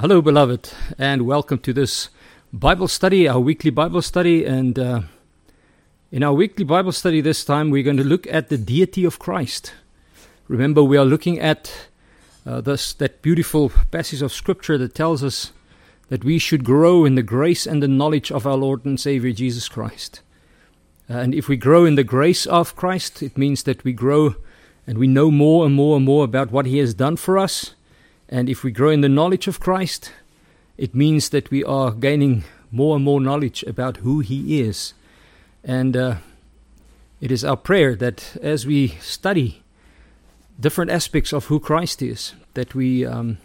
Hello, beloved, and welcome to this Bible study, our weekly Bible study. And uh, in our weekly Bible study this time, we're going to look at the deity of Christ. Remember, we are looking at uh, this, that beautiful passage of Scripture that tells us that we should grow in the grace and the knowledge of our Lord and Savior Jesus Christ. And if we grow in the grace of Christ, it means that we grow and we know more and more and more about what He has done for us and if we grow in the knowledge of Christ, it means that we are gaining more and more knowledge about who He is. And uh, it is our prayer that as we study different aspects of who Christ is, that we um,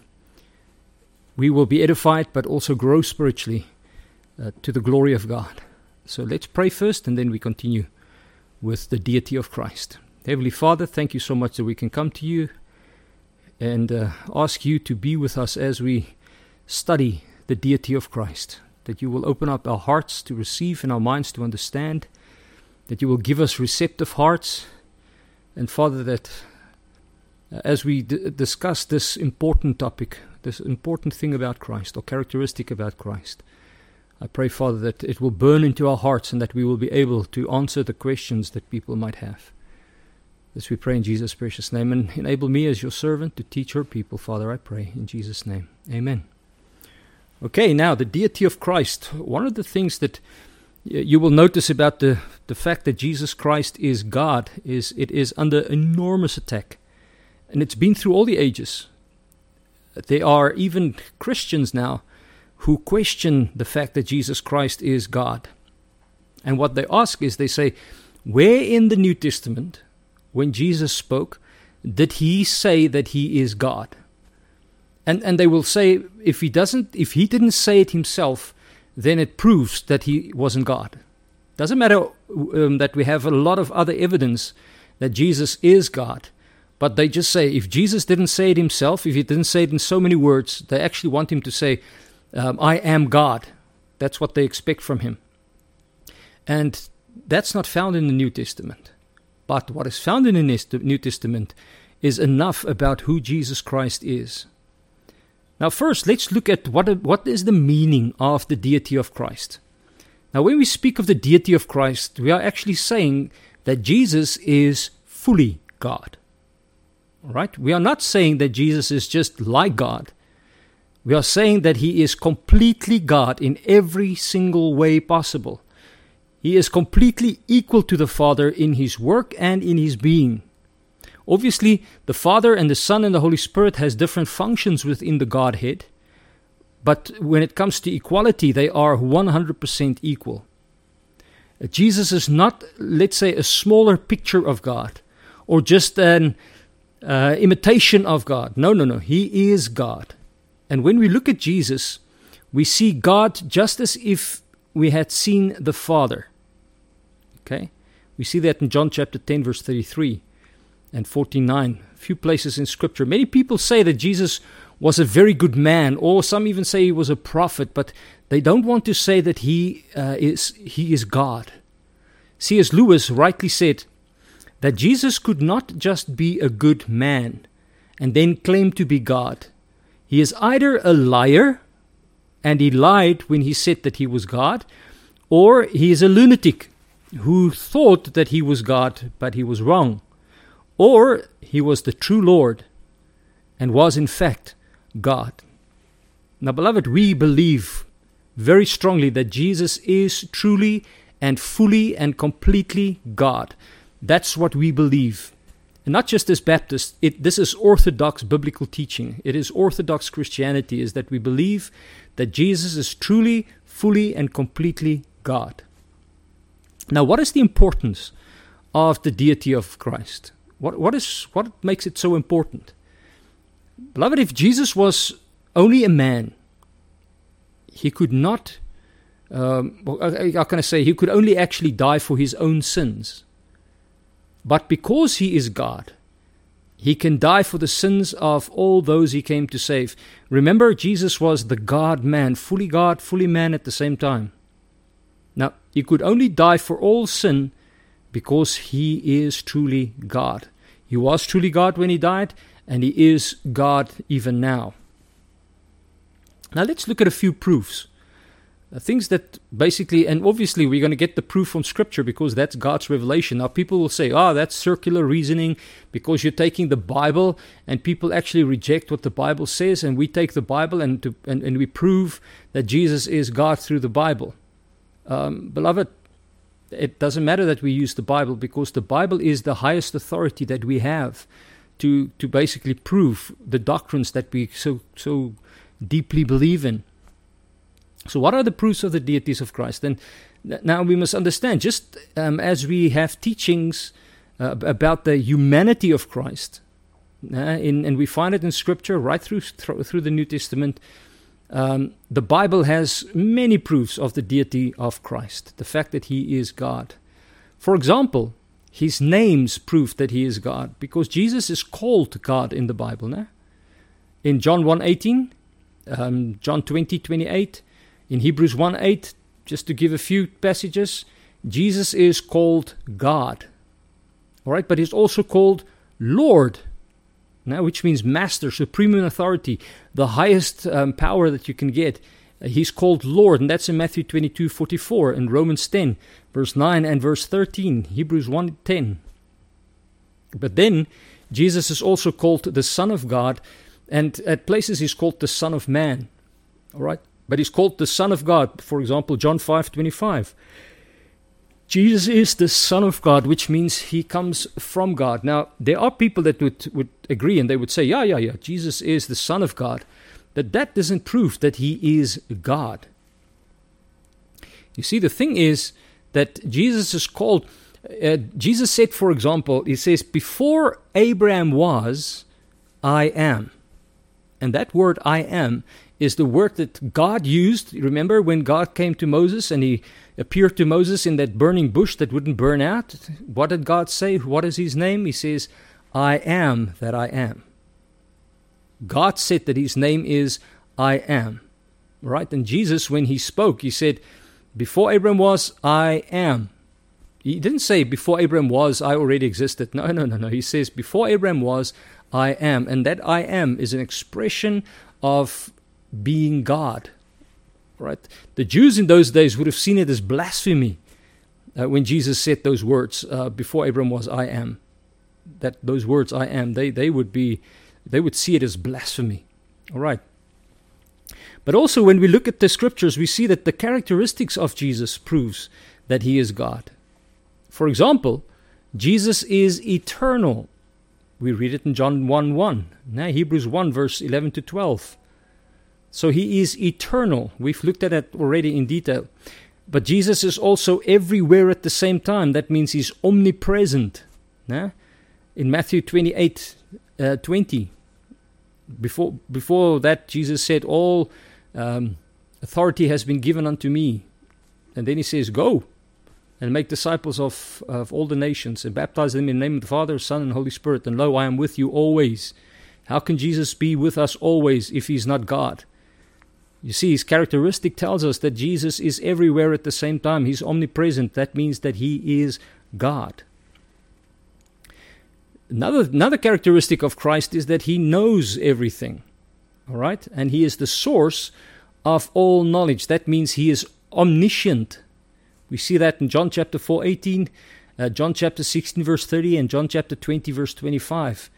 we will be edified, but also grow spiritually uh, to the glory of God. So let's pray first, and then we continue with the deity of Christ. Heavenly Father, thank you so much that we can come to you and uh, ask you to be with us as we study the deity of Christ. That you will open up our hearts to receive and our minds to understand. That you will give us receptive hearts. And Father, that uh, as we d- discuss this important topic, this important thing about Christ or characteristic about Christ, I pray, Father, that it will burn into our hearts and that we will be able to answer the questions that people might have. This we pray in Jesus' precious name, and enable me as your servant to teach your people, Father, I pray, in Jesus' name. Amen. Okay, now the deity of Christ. One of the things that you will notice about the, the fact that Jesus Christ is God is it is under enormous attack. And it's been through all the ages. There are even Christians now who question the fact that Jesus Christ is God. And what they ask is they say, where in the New Testament when Jesus spoke, did he say that he is God? And and they will say if he doesn't if he didn't say it himself, then it proves that he wasn't God. Doesn't matter um, that we have a lot of other evidence that Jesus is God, but they just say if Jesus didn't say it himself, if he didn't say it in so many words, they actually want him to say, um, "I am God." That's what they expect from him, and that's not found in the New Testament. But what is found in the New Testament is enough about who Jesus Christ is. Now, first, let's look at what, what is the meaning of the deity of Christ. Now, when we speak of the deity of Christ, we are actually saying that Jesus is fully God. Right? We are not saying that Jesus is just like God. We are saying that he is completely God in every single way possible. He is completely equal to the Father in his work and in his being. Obviously, the Father and the Son and the Holy Spirit has different functions within the Godhead, but when it comes to equality, they are 100% equal. Jesus is not, let's say, a smaller picture of God or just an uh, imitation of God. No, no, no. He is God. And when we look at Jesus, we see God just as if we had seen the Father. Okay? We see that in John chapter 10, verse 33 and 49. A few places in Scripture. Many people say that Jesus was a very good man, or some even say he was a prophet, but they don't want to say that he, uh, is, he is God. C.S. Lewis rightly said that Jesus could not just be a good man and then claim to be God. He is either a liar, and he lied when he said that he was God, or he is a lunatic who thought that he was God, but he was wrong. Or he was the true Lord and was in fact God. Now, beloved, we believe very strongly that Jesus is truly and fully and completely God. That's what we believe. And not just as Baptists, it, this is orthodox biblical teaching. It is orthodox Christianity, is that we believe that Jesus is truly, fully, and completely God. Now, what is the importance of the deity of Christ? What, what, is, what makes it so important? Beloved, if Jesus was only a man, he could not, um, how can I say, he could only actually die for his own sins. But because he is God, he can die for the sins of all those he came to save. Remember, Jesus was the God man, fully God, fully man at the same time. He could only die for all sin because he is truly God. He was truly God when he died, and he is God even now. Now let's look at a few proofs. Uh, things that basically, and obviously, we're going to get the proof from Scripture because that's God's revelation. Now, people will say, oh, that's circular reasoning because you're taking the Bible, and people actually reject what the Bible says, and we take the Bible and, to, and, and we prove that Jesus is God through the Bible. Um, beloved, it doesn't matter that we use the Bible because the Bible is the highest authority that we have to, to basically prove the doctrines that we so, so deeply believe in. So, what are the proofs of the deities of Christ? And now we must understand, just um, as we have teachings uh, about the humanity of Christ, uh, in, and we find it in Scripture right through through the New Testament. Um, the Bible has many proofs of the deity of Christ, the fact that He is God. For example, His names prove that He is God, because Jesus is called God in the Bible. No? In John 1.18, um, John 20, 28, in Hebrews 1 8, just to give a few passages, Jesus is called God. All right, but he's also called Lord, now, which means master, supreme in authority, the highest um, power that you can get. Uh, he's called Lord, and that's in Matthew 22 44, and Romans 10, verse 9 and verse 13, Hebrews 1 10. But then, Jesus is also called the Son of God, and at places he's called the Son of Man. All right? but he's called the Son of God. For example, John 5 25. Jesus is the Son of God, which means he comes from God. Now, there are people that would, would agree and they would say, yeah, yeah, yeah, Jesus is the Son of God. But that doesn't prove that he is God. You see, the thing is that Jesus is called, uh, Jesus said, for example, he says, Before Abraham was, I am. And that word I am is the word that God used. Remember when God came to Moses and he appeared to Moses in that burning bush that wouldn't burn out? What did God say? What is his name? He says, I am that I am. God said that his name is I am. Right? And Jesus, when he spoke, he said, Before Abraham was, I am. He didn't say, Before Abraham was, I already existed. No, no, no, no. He says, Before Abraham was, I am. And that I am is an expression of being God. Right? The Jews in those days would have seen it as blasphemy uh, when Jesus said those words uh, before Abraham was I am. That those words I am, they, they would be they would see it as blasphemy. All right. But also when we look at the scriptures, we see that the characteristics of Jesus proves that he is God. For example, Jesus is eternal. We read it in John 1 1. Now Hebrews 1 verse 11 to 12. So he is eternal. We've looked at that already in detail. But Jesus is also everywhere at the same time. That means he's omnipresent. Yeah? In Matthew 28 uh, 20, before, before that, Jesus said, All um, authority has been given unto me. And then he says, Go and make disciples of, of all the nations and baptize them in the name of the Father, Son, and Holy Spirit. And lo, I am with you always. How can Jesus be with us always if he's not God? You see, his characteristic tells us that Jesus is everywhere at the same time. He's omnipresent. That means that he is God. Another, another characteristic of Christ is that he knows everything. All right? And he is the source of all knowledge. That means he is omniscient. We see that in John chapter 4, 18, uh, John chapter 16, verse 30, and John chapter 20, verse 25.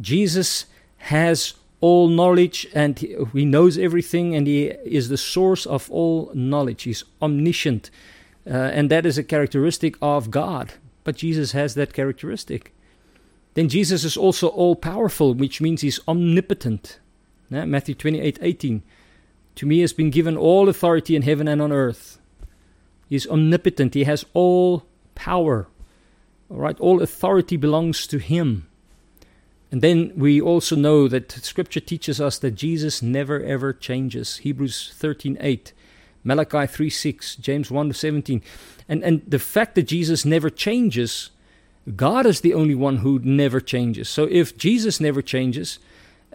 Jesus has all knowledge and he knows everything and he is the source of all knowledge. He's omniscient. Uh, and that is a characteristic of God. But Jesus has that characteristic. Then Jesus is also all powerful, which means he's omnipotent. Yeah, Matthew 28 18. To me has been given all authority in heaven and on earth. He's omnipotent. He has all power. All right, all authority belongs to him. And then we also know that scripture teaches us that Jesus never ever changes. Hebrews 13:8, Malachi 3:6, James 1:17. And and the fact that Jesus never changes, God is the only one who never changes. So if Jesus never changes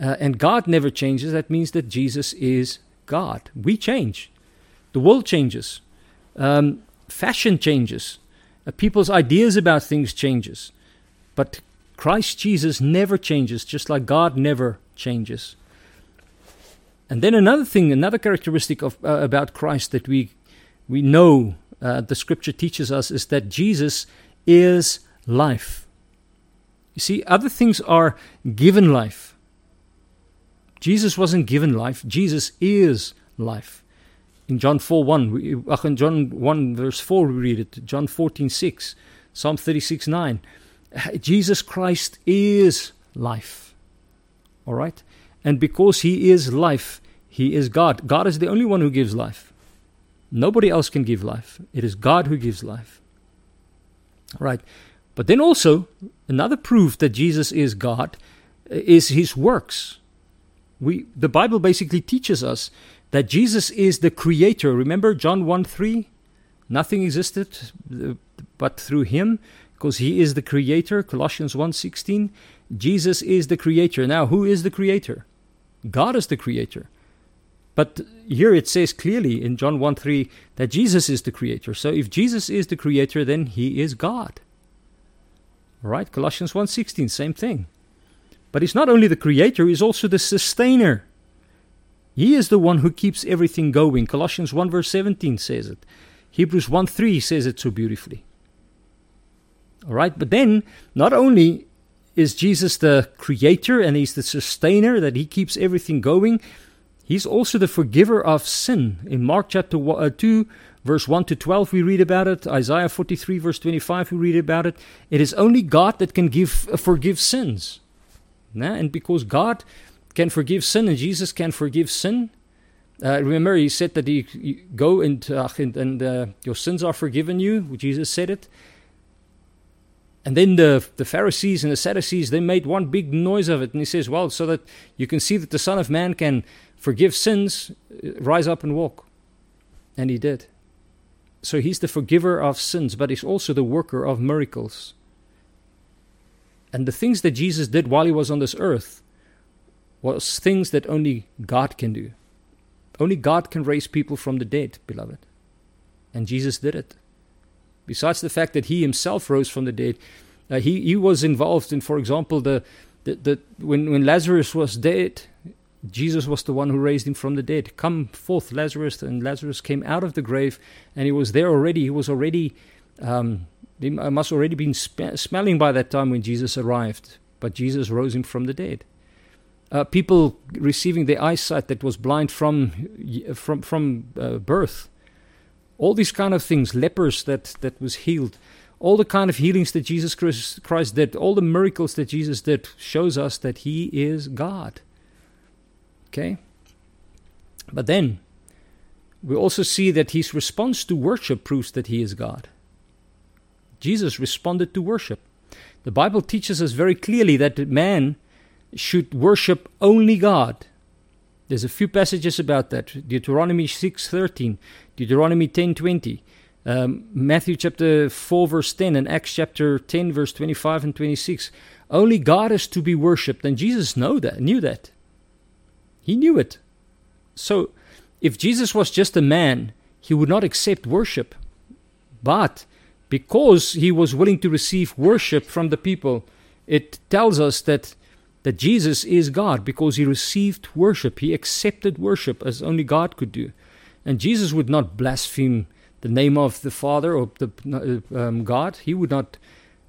uh, and God never changes, that means that Jesus is God. We change. The world changes. Um, fashion changes. Uh, people's ideas about things changes. But Christ Jesus never changes, just like God never changes. And then another thing, another characteristic of uh, about Christ that we we know uh, the Scripture teaches us is that Jesus is life. You see, other things are given life. Jesus wasn't given life. Jesus is life. In John 4 1, we, in John 1 verse 4, we read it. John 14 6, Psalm 36 9. Jesus Christ is life. All right? And because He is life, He is God. God is the only one who gives life. Nobody else can give life. It is God who gives life. All right? But then also, another proof that Jesus is God is His works. We, the Bible basically teaches us that Jesus is the creator. Remember John 1 3? Nothing existed uh, but through him because he is the creator. Colossians 1:16. Jesus is the creator. Now, who is the creator? God is the creator. But here it says clearly in John 1.3 that Jesus is the creator. So if Jesus is the creator, then he is God. right Colossians 1:16, same thing. But he's not only the creator, he's also the sustainer. He is the one who keeps everything going. Colossians 1 verse 17 says it. Hebrews 1 3 says it so beautifully. All right, but then not only is Jesus the creator and he's the sustainer, that he keeps everything going, he's also the forgiver of sin. In Mark chapter uh, 2, verse 1 to 12, we read about it. Isaiah 43, verse 25, we read about it. It is only God that can give, uh, forgive sins. Nah? And because God can forgive sin and Jesus can forgive sin. Uh, remember, he said that he, he go and, uh, and, and uh, your sins are forgiven you. Jesus said it. And then the, the Pharisees and the Sadducees, they made one big noise of it. And he says, well, so that you can see that the Son of Man can forgive sins, uh, rise up and walk. And he did. So he's the forgiver of sins, but he's also the worker of miracles. And the things that Jesus did while he was on this earth was things that only God can do. Only God can raise people from the dead, beloved. And Jesus did it. Besides the fact that he himself rose from the dead, uh, he, he was involved in, for example, the, the, the when, when Lazarus was dead, Jesus was the one who raised him from the dead. Come forth, Lazarus, and Lazarus came out of the grave, and he was there already. He was already, um, he must already been smelling by that time when Jesus arrived. But Jesus rose him from the dead uh, people receiving their eyesight that was blind from from from uh, birth. All these kind of things, lepers that that was healed, all the kind of healings that Jesus Christ did, all the miracles that Jesus did, shows us that He is God. Okay. But then we also see that His response to worship proves that He is God. Jesus responded to worship. The Bible teaches us very clearly that man should worship only God. There's a few passages about that. Deuteronomy 6:13, Deuteronomy 10:20, um, Matthew chapter 4 verse 10 and Acts chapter 10 verse 25 and 26. Only God is to be worshipped and Jesus know that, knew that. He knew it. So if Jesus was just a man, he would not accept worship. But because he was willing to receive worship from the people, it tells us that that Jesus is God because he received worship. He accepted worship as only God could do. And Jesus would not blaspheme the name of the Father or the um, God. He would not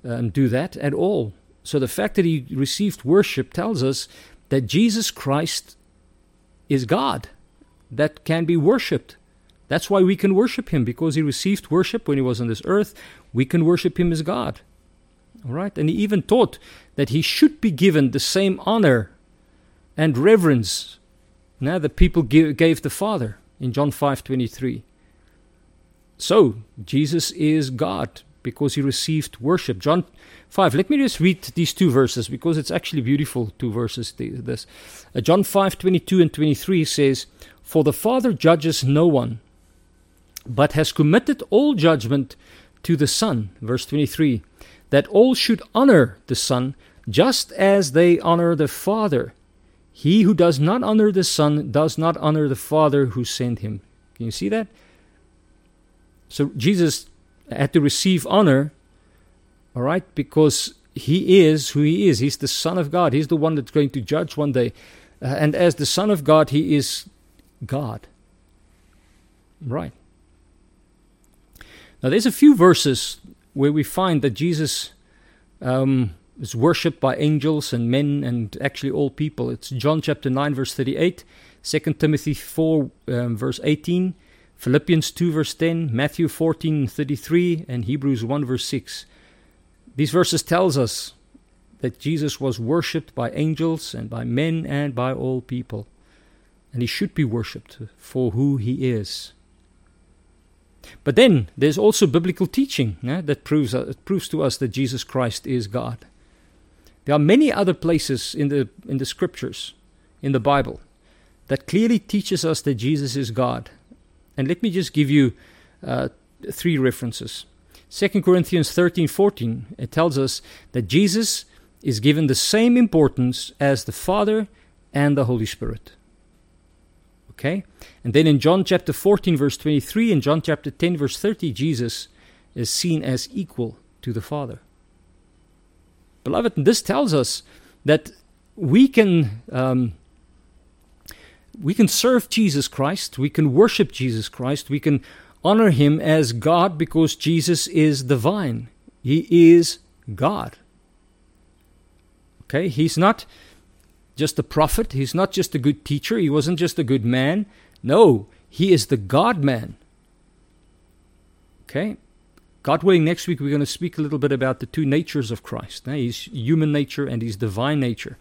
um, do that at all. So the fact that he received worship tells us that Jesus Christ is God that can be worshipped. That's why we can worship him because he received worship when he was on this earth. We can worship him as God. All right, and he even taught that he should be given the same honor and reverence now that people give, gave the Father in John 5:23. So, Jesus is God because he received worship. John 5. Let me just read these two verses because it's actually beautiful two verses this. Uh, John 5:22 and 23 says, "For the Father judges no one, but has committed all judgment to the Son." Verse 23 that all should honor the Son just as they honor the Father. He who does not honor the Son does not honor the Father who sent him. Can you see that? So Jesus had to receive honor, all right, because he is who he is. He's the Son of God. He's the one that's going to judge one day. Uh, and as the Son of God, he is God. Right. Now, there's a few verses where we find that Jesus um, is worshipped by angels and men and actually all people. It's John chapter 9, verse 38, 2 Timothy 4, um, verse 18, Philippians 2, verse 10, Matthew 14, 33, and Hebrews 1, verse 6. These verses tells us that Jesus was worshipped by angels and by men and by all people. And he should be worshipped for who he is. But then there's also biblical teaching yeah, that proves, uh, proves to us that Jesus Christ is God. There are many other places in the, in the scriptures, in the Bible, that clearly teaches us that Jesus is God. And let me just give you uh, three references. 2 Corinthians 13 14, it tells us that Jesus is given the same importance as the Father and the Holy Spirit. Okay? And then in John chapter 14, verse 23, and John chapter 10, verse 30, Jesus is seen as equal to the Father. Beloved, this tells us that we can um, we can serve Jesus Christ, we can worship Jesus Christ, we can honor him as God because Jesus is divine. He is God. Okay, he's not just a prophet, he's not just a good teacher, he wasn't just a good man. No, he is the God man. Okay, God willing, next week we're going to speak a little bit about the two natures of Christ eh? his human nature and his divine nature.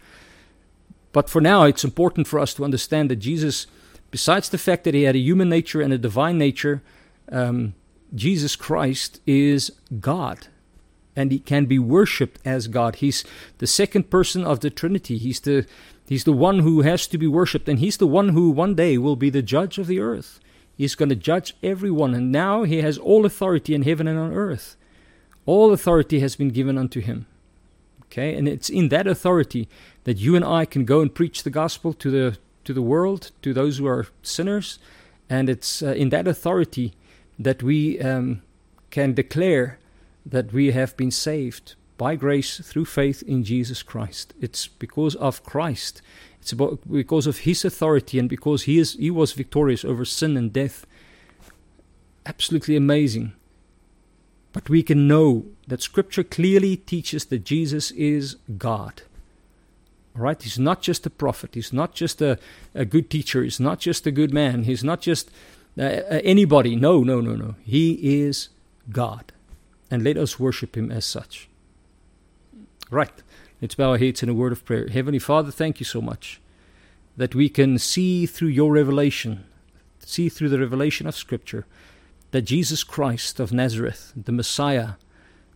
But for now, it's important for us to understand that Jesus, besides the fact that he had a human nature and a divine nature, um, Jesus Christ is God and he can be worshipped as God. He's the second person of the Trinity. He's the he's the one who has to be worshipped and he's the one who one day will be the judge of the earth. He's going to judge everyone. And now he has all authority in heaven and on earth. All authority has been given unto him. Okay, and it's in that authority that you and I can go and preach the gospel to the to the world, to those who are sinners, and it's uh, in that authority that we um, can declare that we have been saved by grace through faith in Jesus Christ. It's because of Christ it's about because of his authority and because he is he was victorious over sin and death. Absolutely amazing. But we can know that scripture clearly teaches that Jesus is God. Right? He's not just a prophet. He's not just a, a good teacher. He's not just a good man. He's not just uh, uh anybody. No, no, no, no. He is God. And let us worship him as such. Right. Let's bow our heads in a word of prayer. Heavenly Father, thank you so much that we can see through your revelation, see through the revelation of Scripture, that Jesus Christ of Nazareth, the Messiah,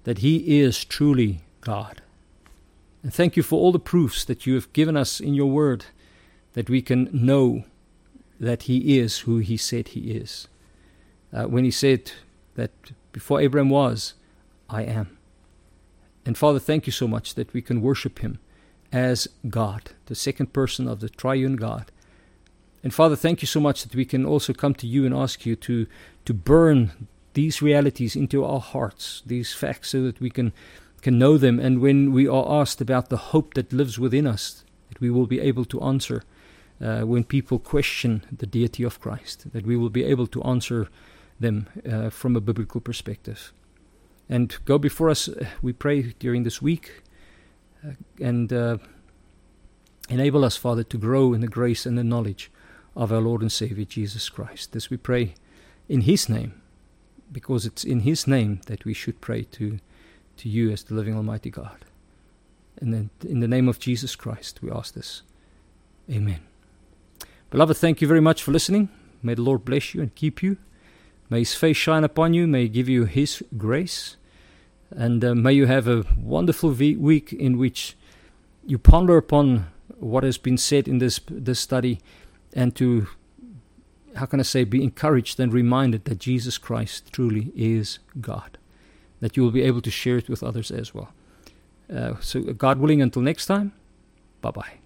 that he is truly God. And thank you for all the proofs that you have given us in your word that we can know that he is who he said he is. Uh, when he said that before Abraham was, I am. And Father, thank you so much that we can worship Him as God, the second person of the triune God. And Father, thank you so much that we can also come to you and ask you to, to burn these realities into our hearts, these facts, so that we can, can know them. And when we are asked about the hope that lives within us, that we will be able to answer. Uh, when people question the deity of Christ, that we will be able to answer them uh, from a biblical perspective and go before us, uh, we pray, during this week. Uh, and uh, enable us, Father, to grow in the grace and the knowledge of our Lord and Savior Jesus Christ. This we pray in His name, because it's in His name that we should pray to, to you as the living Almighty God. And then in the name of Jesus Christ, we ask this. Amen. Beloved, thank you very much for listening. May the Lord bless you and keep you. May His face shine upon you. May He give you His grace. And uh, may you have a wonderful week in which you ponder upon what has been said in this, this study and to, how can I say, be encouraged and reminded that Jesus Christ truly is God. That you will be able to share it with others as well. Uh, so, God willing, until next time, bye bye.